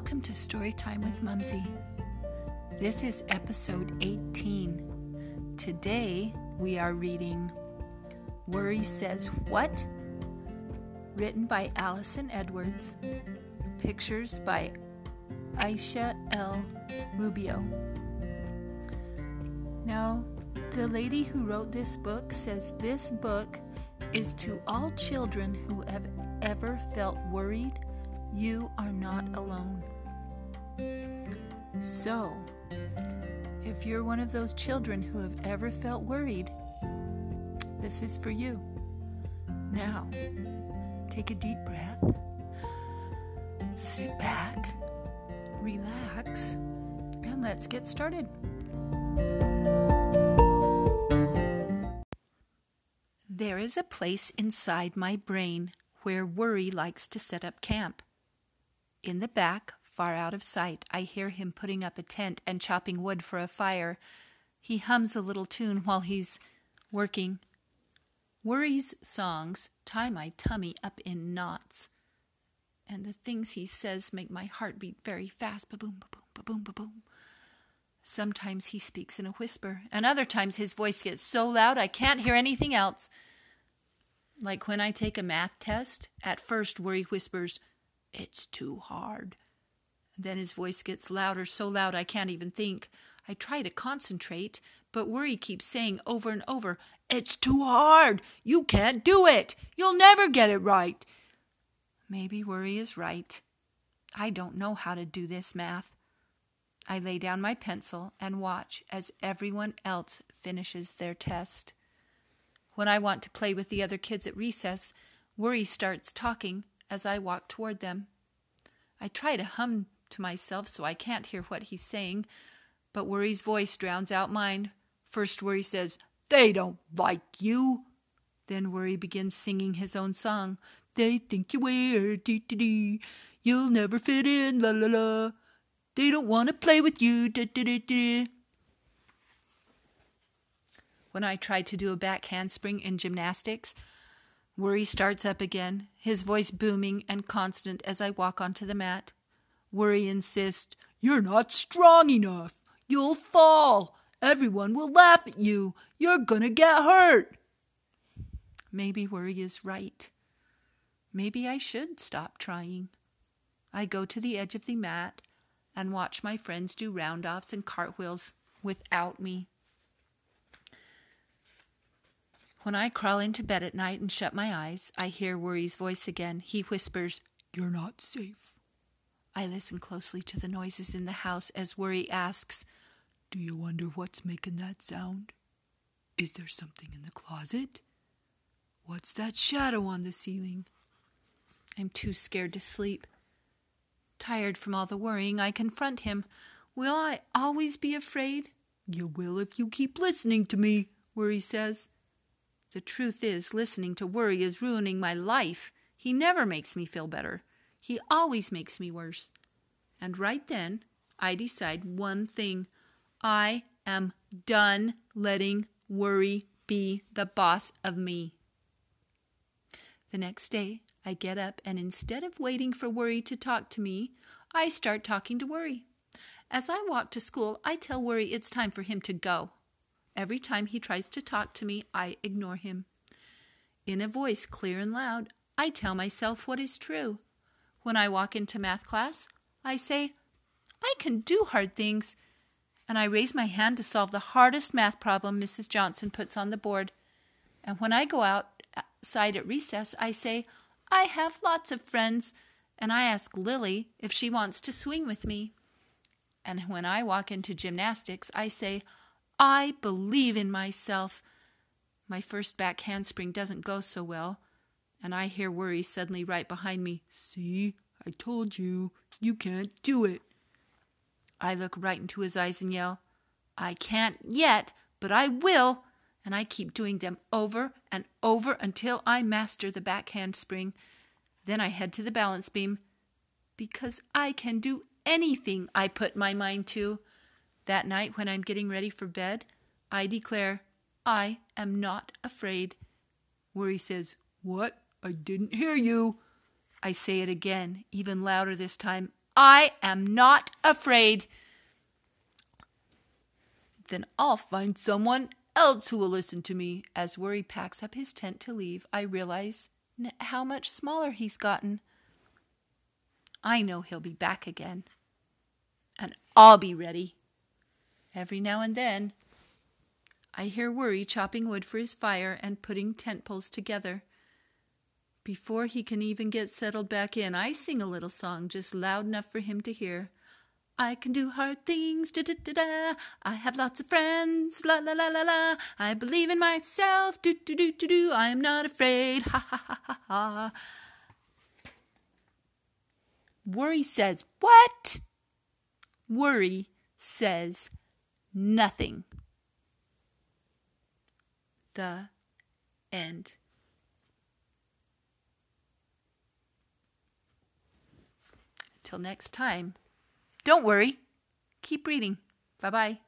Welcome to Storytime with Mumsy. This is episode 18. Today we are reading Worry Says What? Written by Allison Edwards. Pictures by Aisha L. Rubio. Now, the lady who wrote this book says this book is to all children who have ever felt worried you are not alone. So, if you're one of those children who have ever felt worried, this is for you. Now, take a deep breath, sit back, relax, and let's get started. There is a place inside my brain where worry likes to set up camp. In the back, far out of sight, I hear him putting up a tent and chopping wood for a fire. He hums a little tune while he's working. Worry's songs tie my tummy up in knots. And the things he says make my heart beat very fast. Ba boom, ba boom, ba boom, ba boom. Sometimes he speaks in a whisper, and other times his voice gets so loud I can't hear anything else. Like when I take a math test, at first Worry whispers, it's too hard. Then his voice gets louder, so loud I can't even think. I try to concentrate, but Worry keeps saying over and over, It's too hard. You can't do it. You'll never get it right. Maybe Worry is right. I don't know how to do this math. I lay down my pencil and watch as everyone else finishes their test. When I want to play with the other kids at recess, Worry starts talking as I walk toward them. I try to hum to myself so I can't hear what he's saying, but Worry's voice drowns out mine. First, Worry says, They don't like you. Then Worry begins singing his own song. They think you're weird, dee dee dee. You'll never fit in, la la la. They don't want to play with you, dee dee dee dee. When I try to do a back handspring in gymnastics, Worry starts up again, his voice booming and constant as I walk onto the mat. Worry insists, You're not strong enough. You'll fall. Everyone will laugh at you. You're gonna get hurt. Maybe Worry is right. Maybe I should stop trying. I go to the edge of the mat and watch my friends do roundoffs and cartwheels without me. When I crawl into bed at night and shut my eyes, I hear Worry's voice again. He whispers, You're not safe. I listen closely to the noises in the house as Worry asks, Do you wonder what's making that sound? Is there something in the closet? What's that shadow on the ceiling? I'm too scared to sleep. Tired from all the worrying, I confront him. Will I always be afraid? You will if you keep listening to me, Worry says. The truth is, listening to worry is ruining my life. He never makes me feel better. He always makes me worse. And right then, I decide one thing I am done letting worry be the boss of me. The next day, I get up and instead of waiting for worry to talk to me, I start talking to worry. As I walk to school, I tell worry it's time for him to go. Every time he tries to talk to me, I ignore him. In a voice clear and loud, I tell myself what is true. When I walk into math class, I say, I can do hard things. And I raise my hand to solve the hardest math problem Mrs. Johnson puts on the board. And when I go outside at recess, I say, I have lots of friends. And I ask Lily if she wants to swing with me. And when I walk into gymnastics, I say, I believe in myself. My first back handspring doesn't go so well, and I hear Worry suddenly right behind me. See, I told you, you can't do it. I look right into his eyes and yell, I can't yet, but I will. And I keep doing them over and over until I master the back handspring. Then I head to the balance beam because I can do anything I put my mind to. That night, when I'm getting ready for bed, I declare, I am not afraid. Worry says, What? I didn't hear you. I say it again, even louder this time. I am not afraid. Then I'll find someone else who will listen to me. As Worry packs up his tent to leave, I realize how much smaller he's gotten. I know he'll be back again. And I'll be ready. Every now and then, I hear Worry chopping wood for his fire and putting tent poles together. Before he can even get settled back in, I sing a little song just loud enough for him to hear. I can do hard things, da da da da. I have lots of friends, la la la la la. I believe in myself, do do do do do. I am not afraid, ha ha ha ha ha. Worry says, What? Worry says nothing. The end. Till next time, don't worry. Keep reading. Bye bye.